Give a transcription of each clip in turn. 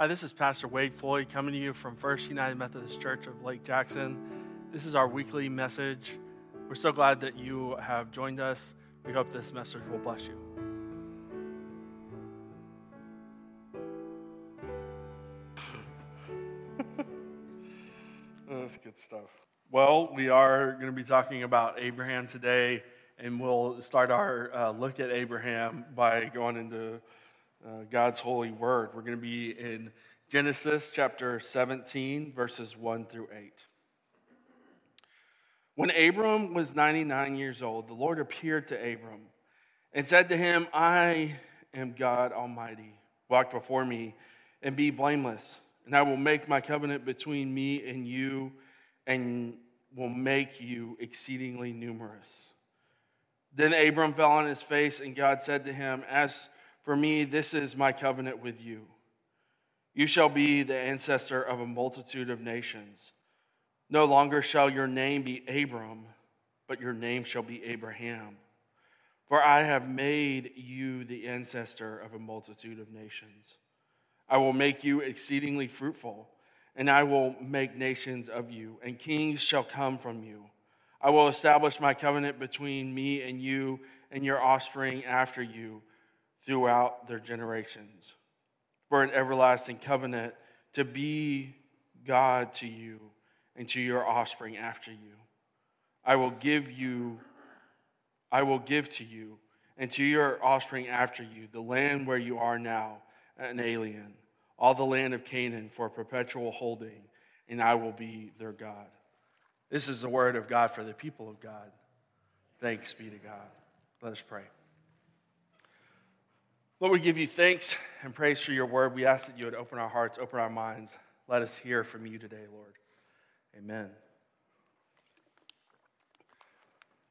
Hi, this is Pastor Wade Floyd coming to you from First United Methodist Church of Lake Jackson. This is our weekly message. We're so glad that you have joined us. We hope this message will bless you. That's good stuff. Well, we are going to be talking about Abraham today, and we'll start our uh, look at Abraham by going into uh, God's holy word. We're going to be in Genesis chapter 17, verses 1 through 8. When Abram was 99 years old, the Lord appeared to Abram and said to him, I am God Almighty. Walk before me and be blameless, and I will make my covenant between me and you and will make you exceedingly numerous. Then Abram fell on his face, and God said to him, As for me, this is my covenant with you. You shall be the ancestor of a multitude of nations. No longer shall your name be Abram, but your name shall be Abraham. For I have made you the ancestor of a multitude of nations. I will make you exceedingly fruitful, and I will make nations of you, and kings shall come from you. I will establish my covenant between me and you and your offspring after you throughout their generations for an everlasting covenant to be God to you and to your offspring after you. I will give you, I will give to you and to your offspring after you the land where you are now, an alien, all the land of Canaan for perpetual holding, and I will be their God. This is the word of God for the people of God. Thanks be to God. Let us pray. Lord, we give you thanks and praise for your word. We ask that you would open our hearts, open our minds. Let us hear from you today, Lord. Amen.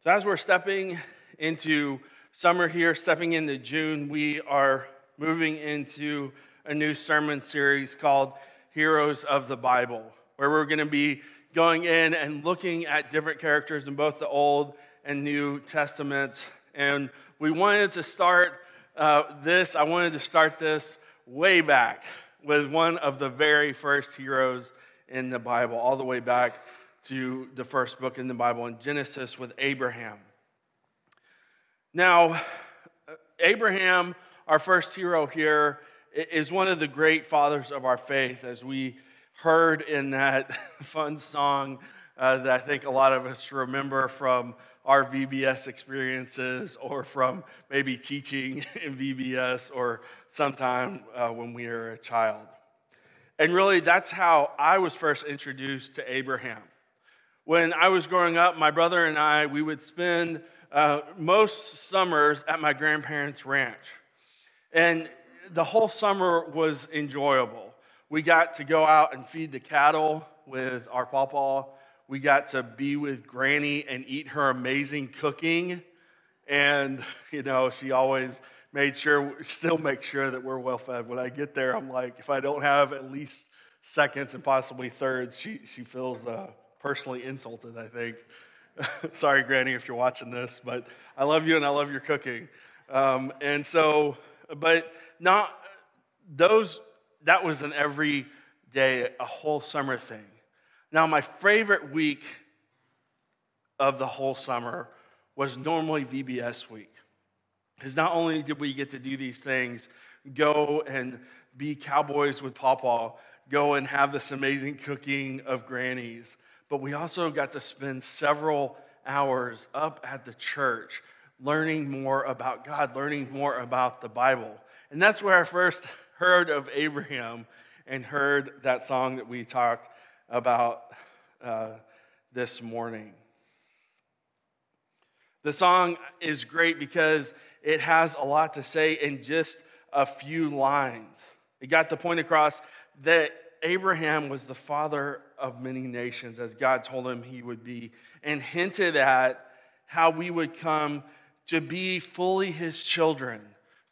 So, as we're stepping into summer here, stepping into June, we are moving into a new sermon series called Heroes of the Bible, where we're going to be going in and looking at different characters in both the Old and New Testaments. And we wanted to start uh, this, I wanted to start this way back with one of the very first heroes in the Bible, all the way back to the first book in the Bible, in Genesis with Abraham. Now, Abraham, our first hero here, is one of the great fathers of our faith, as we heard in that fun song uh, that I think a lot of us remember from our VBS experiences or from maybe teaching in VBS or sometime uh, when we were a child. And really, that's how I was first introduced to Abraham. When I was growing up, my brother and I, we would spend uh, most summers at my grandparents' ranch. And the whole summer was enjoyable. We got to go out and feed the cattle with our pawpaw we got to be with Granny and eat her amazing cooking. And, you know, she always made sure, still make sure that we're well fed. When I get there, I'm like, if I don't have at least seconds and possibly thirds, she, she feels uh, personally insulted, I think. Sorry, Granny, if you're watching this, but I love you and I love your cooking. Um, and so, but not those, that was an everyday, a whole summer thing. Now, my favorite week of the whole summer was normally VBS week. Because not only did we get to do these things, go and be cowboys with Pawpaw, go and have this amazing cooking of grannies, but we also got to spend several hours up at the church learning more about God, learning more about the Bible. And that's where I first heard of Abraham and heard that song that we talked about uh, this morning. The song is great because it has a lot to say in just a few lines. It got the point across that Abraham was the father of many nations, as God told him he would be, and hinted at how we would come to be fully his children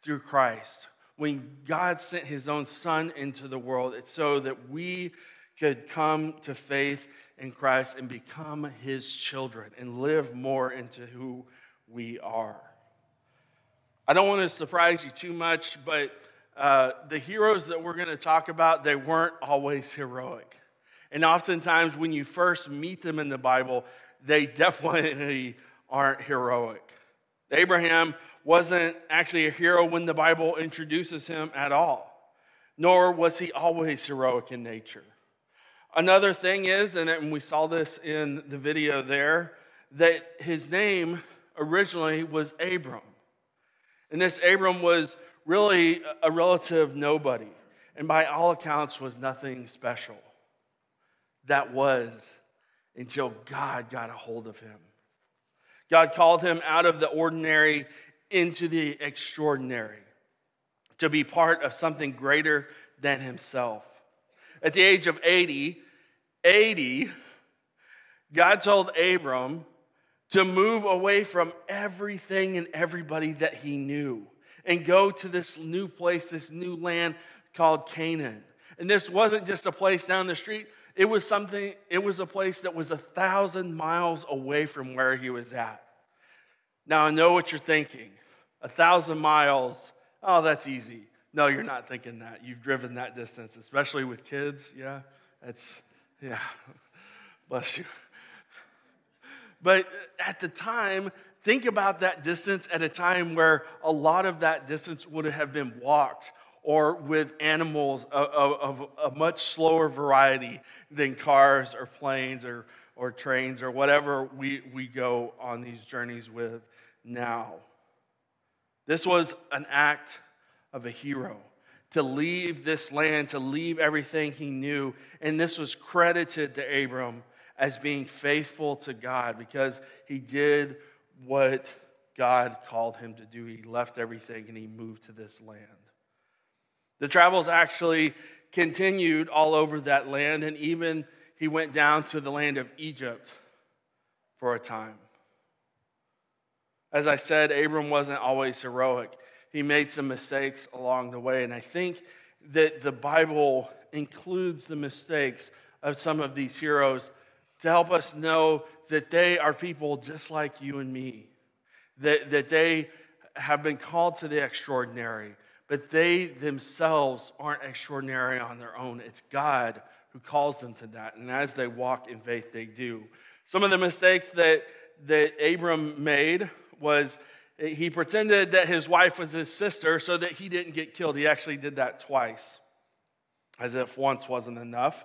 through Christ. When God sent his own son into the world, it's so that we could come to faith in Christ and become his children and live more into who we are. I don't want to surprise you too much, but uh, the heroes that we're going to talk about, they weren't always heroic. And oftentimes, when you first meet them in the Bible, they definitely aren't heroic. Abraham wasn't actually a hero when the Bible introduces him at all, nor was he always heroic in nature. Another thing is, and we saw this in the video there, that his name originally was Abram. And this Abram was really a relative nobody, and by all accounts was nothing special. That was until God got a hold of him. God called him out of the ordinary into the extraordinary to be part of something greater than himself. At the age of 80, 80, God told Abram to move away from everything and everybody that he knew and go to this new place, this new land called Canaan. And this wasn't just a place down the street, it was something, it was a place that was a thousand miles away from where he was at. Now I know what you're thinking. A thousand miles, oh, that's easy. No, you're not thinking that. You've driven that distance, especially with kids. Yeah, that's, yeah, bless you. But at the time, think about that distance at a time where a lot of that distance would have been walked or with animals of, a much slower variety than cars or planes or, or trains or whatever we, we go on these journeys with now. This was an act of a hero to leave this land, to leave everything he knew. And this was credited to Abram as being faithful to God because he did what God called him to do. He left everything and he moved to this land. The travels actually continued all over that land, and even he went down to the land of Egypt for a time. As I said, Abram wasn't always heroic. He made some mistakes along the way, and I think that the Bible includes the mistakes of some of these heroes to help us know that they are people just like you and me, that, that they have been called to the extraordinary, but they themselves aren't extraordinary on their own. It's God who calls them to that. And as they walk in faith, they do. Some of the mistakes that, that Abram made was he pretended that his wife was his sister so that he didn't get killed. He actually did that twice, as if once wasn't enough.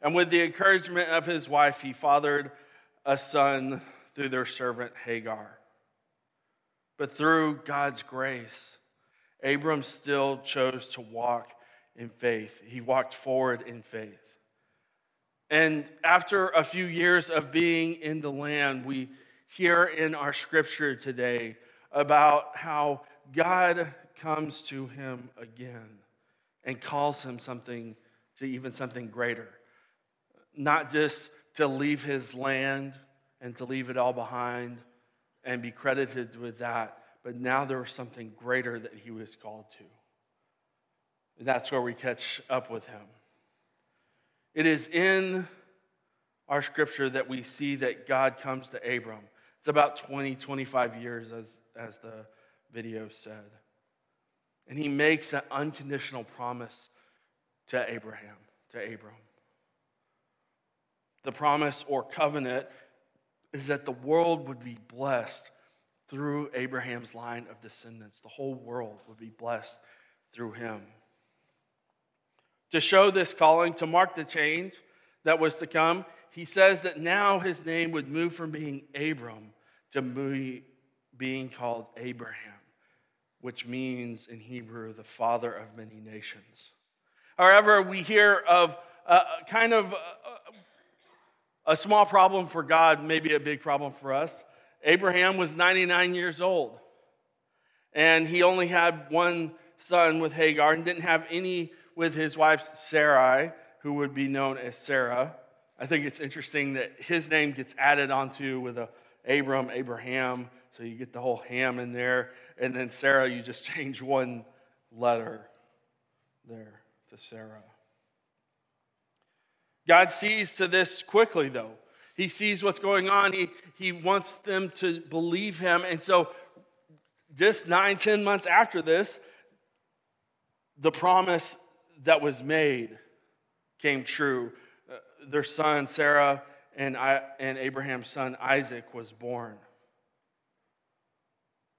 And with the encouragement of his wife, he fathered a son through their servant Hagar. But through God's grace, Abram still chose to walk in faith. He walked forward in faith. And after a few years of being in the land, we hear in our scripture today about how God comes to him again and calls him something to even something greater not just to leave his land and to leave it all behind and be credited with that, but now there was something greater that he was called to. And that's where we catch up with him. It is in our scripture that we see that God comes to Abram. It's about 20, 25 years, as, as the video said. And he makes an unconditional promise to Abraham, to Abram. The promise or covenant is that the world would be blessed through Abraham's line of descendants. The whole world would be blessed through him. To show this calling, to mark the change that was to come, he says that now his name would move from being Abram to being called Abraham, which means in Hebrew, the father of many nations. However, we hear of a kind of uh, a small problem for God, maybe a big problem for us. Abraham was 99 years old, and he only had one son with Hagar and didn't have any with his wife Sarai, who would be known as Sarah. I think it's interesting that his name gets added onto with a Abram, Abraham, so you get the whole ham in there. And then Sarai, you just change one letter there to Sarah. God sees to this quickly, though. He sees what's going on. He, he wants them to believe him. And so, just nine, ten months after this, the promise that was made came true. Uh, their son, Sarah, and, I, and Abraham's son, Isaac, was born.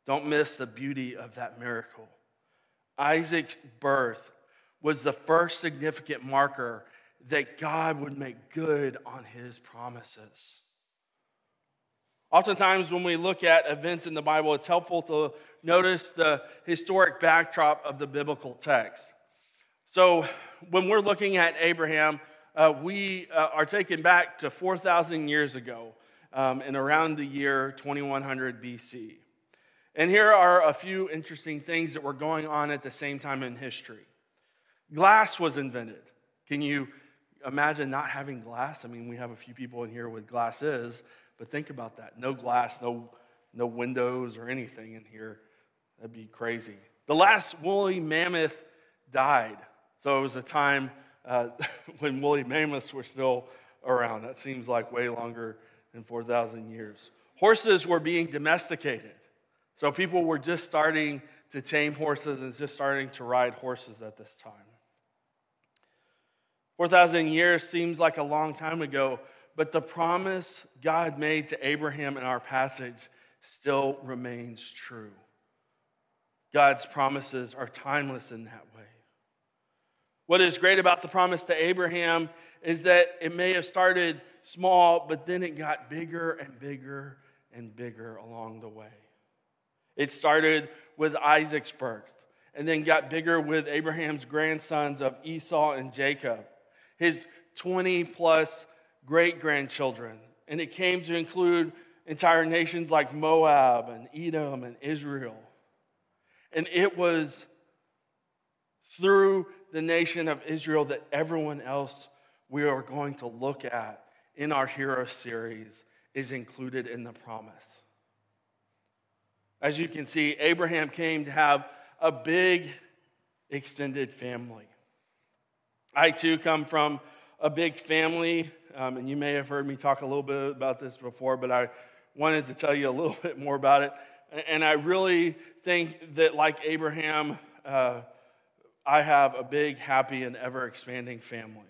Don't miss the beauty of that miracle. Isaac's birth was the first significant marker that God would make good on his promises. Oftentimes, when we look at events in the Bible, it's helpful to notice the historic backdrop of the biblical text. So, when we're looking at Abraham, uh, we uh, are taken back to 4,000 years ago um, in around the year 2100 BC. And here are a few interesting things that were going on at the same time in history. Glass was invented. Can you imagine not having glass? I mean, we have a few people in here with glasses, but think about that. No glass, no, no windows or anything in here. That'd be crazy. The last woolly mammoth died. So it was a time uh, when woolly mammoths were still around. That seems like way longer than 4,000 years. Horses were being domesticated. So people were just starting to tame horses and just starting to ride horses at this time. 4,000 years seems like a long time ago, but the promise God made to Abraham in our passage still remains true. God's promises are timeless in that way. What is great about the promise to Abraham is that it may have started small, but then it got bigger and bigger and bigger along the way. It started with Isaac's birth and then got bigger with Abraham's grandsons of Esau and Jacob, his 20 plus great grandchildren. And it came to include entire nations like Moab and Edom and Israel. And it was through the nation of Israel that everyone else we are going to look at in our hero series is included in the promise. As you can see, Abraham came to have a big extended family. I too come from a big family, um, and you may have heard me talk a little bit about this before, but I wanted to tell you a little bit more about it. And I really think that, like Abraham, uh, I have a big, happy, and ever expanding family.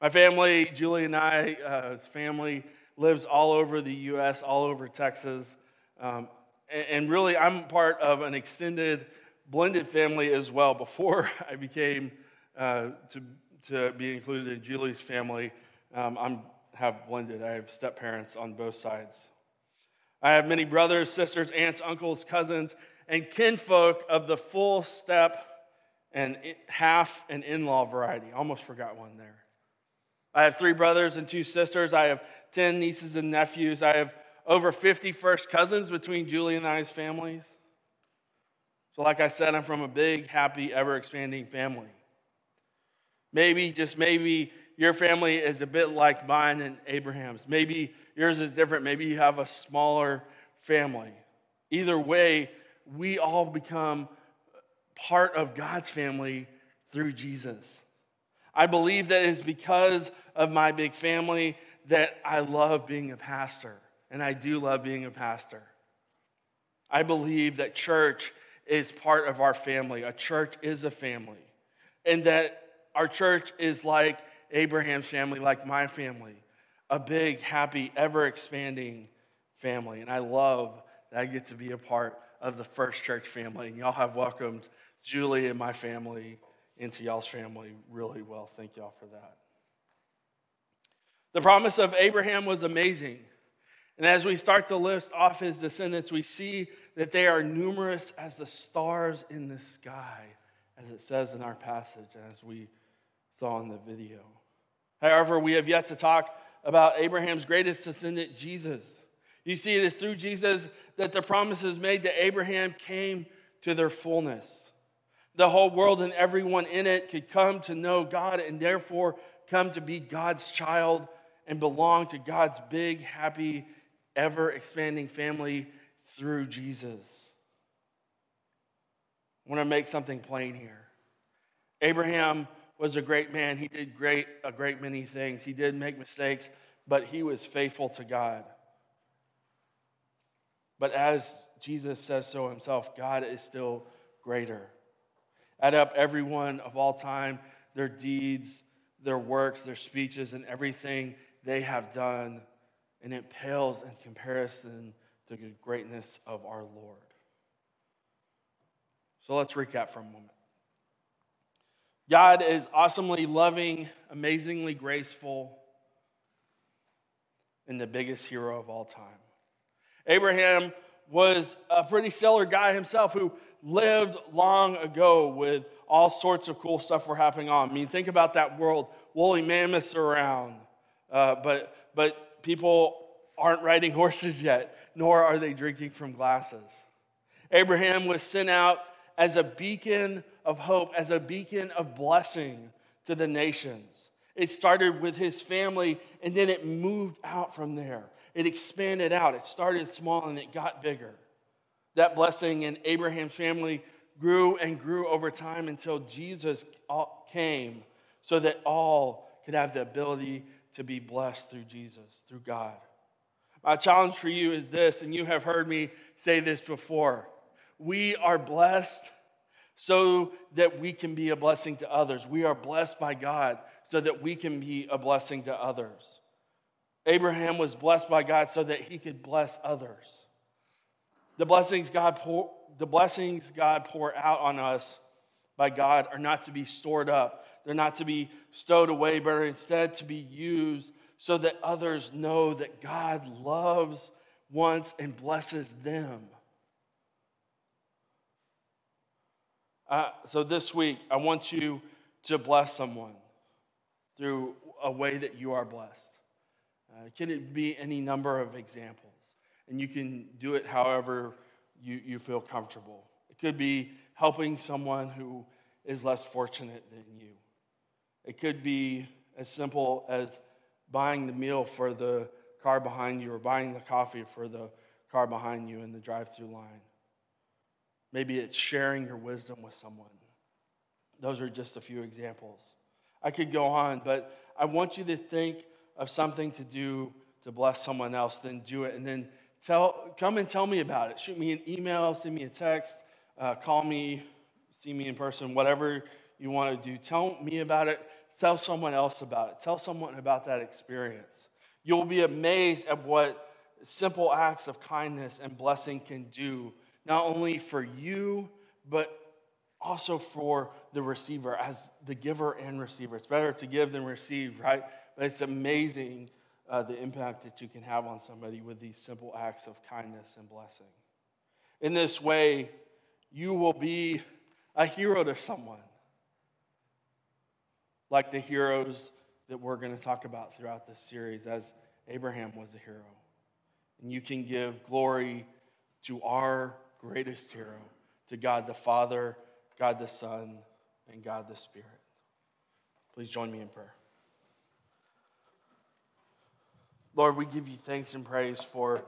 My family, Julie and I, uh, family, lives all over the U.S., all over Texas. Um, and, really, I'm part of an extended, blended family as well. Before I became uh, to, to be included in Julie's family, um, I'm have blended. I have step parents on both sides. I have many brothers, sisters, aunts, uncles, cousins, and kinfolk of the full step and half and in law variety. Almost forgot one there. I have three brothers and two sisters. I have 10 nieces and nephews. I have over 50 first cousins between Julie and I's families. So, like I said, I'm from a big, happy, ever expanding family. Maybe, just maybe, your family is a bit like mine and Abraham's. Maybe yours is different. Maybe you have a smaller family. Either way, we all become part of God's family through Jesus. I believe that it's because of my big family that I love being a pastor, and I do love being a pastor. I believe that church is part of our family. A church is a family, and that our church is like Abraham's family, like my family, a big, happy, ever expanding family. And I love that I get to be a part of the First Church family. And y'all have welcomed Julie and my family into y'all's family really well. Thank y'all for that. The promise of Abraham was amazing. And as we start to list off his descendants, we see that they are numerous as the stars in the sky, as it says in our passage, as we saw in the video. However, we have yet to talk about Abraham's greatest descendant, Jesus. You see, it is through Jesus that the promises made to Abraham came to their fullness. The whole world and everyone in it could come to know God and therefore come to be God's child and belong to God's big, happy, ever expanding family through Jesus. I want to make something plain here. Abraham was a great man. He did great, a great many things. He did make mistakes, but he was faithful to God. But as Jesus says so himself, God is still greater. Add up everyone of all time, their deeds, their works, their speeches, and everything they have done, and it pales in comparison to the greatness of our Lord. So let's recap for a moment. God is awesomely loving, amazingly graceful, and the biggest hero of all time. Abraham was a pretty stellar guy himself who lived long ago with all sorts of cool stuff were happening on. I mean, think about that world. Woolly mammoths around, uh, but, but people aren't riding horses yet, nor are they drinking from glasses. Abraham was sent out as a beacon of hope, as a beacon of blessing to the nations. It started with his family and then it moved out from there. It expanded out. It started small and it got bigger. That blessing in Abraham's family grew and grew over time until Jesus came so that all could have the ability to be blessed through Jesus, through God. My challenge for you is this, and you have heard me say this before we are blessed so that we can be a blessing to others. We are blessed by God so that we can be a blessing to others. Abraham was blessed by God so that he could bless others. The blessings God pour, the blessings God pour out on us by God are not to be stored up. They're not to be stowed away, but are instead to be used so that others know that God loves, wants, and blesses them. Uh, so this week, I want you to bless someone through a way that you are blessed. Uh, can it be any number of examples? And you can do it however you, you feel comfortable. It could be helping someone who is less fortunate than you. It could be as simple as buying the meal for the car behind you or buying the coffee for the car behind you in the drive through line. Maybe it's sharing your wisdom with someone. Those are just a few examples. I could go on, but I want you to think of something to do to bless someone else, then do it. And then tell, come and tell me about it. Shoot me an email, send me a text, uh, call me, see me in person, whatever you want to do. Tell me about it. Tell someone else about it. Tell someone about that experience. You'll be amazed at what simple acts of kindness and blessing can do not only for you, but also for the receiver, as the giver and receiver. It's better to give than receive, right? But it's amazing uh, the impact that you can have on somebody with these simple acts of kindness and blessing. In this way, you will be a hero to someone, like the heroes that we're going to talk about throughout this series, as Abraham was a hero. And you can give glory to our greatest hero, to God the Father, God the Son, and God the Spirit. Please join me in prayer. Lord, we give you thanks and praise for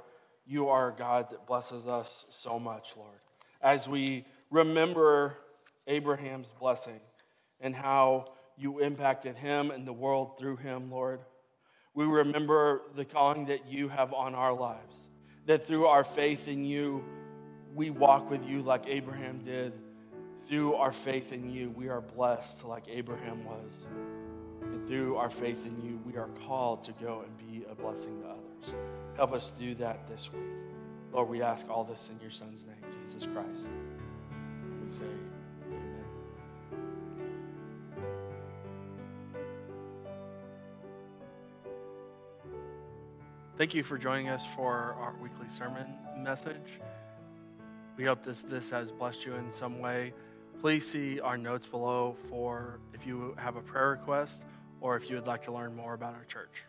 you are a God that blesses us so much, Lord. As we remember Abraham's blessing and how you impacted him and the world through him, Lord, we remember the calling that you have on our lives, that through our faith in you, we walk with you like Abraham did. Through our faith in you, we are blessed like Abraham was. And through our faith in you, we are called to go and be a blessing to others. Help us do that this week. Lord, we ask all this in your Son's name, Jesus Christ. We say, Thank you for joining us for our weekly sermon message. We hope this, this has blessed you in some way. Please see our notes below for if you have a prayer request or if you would like to learn more about our church.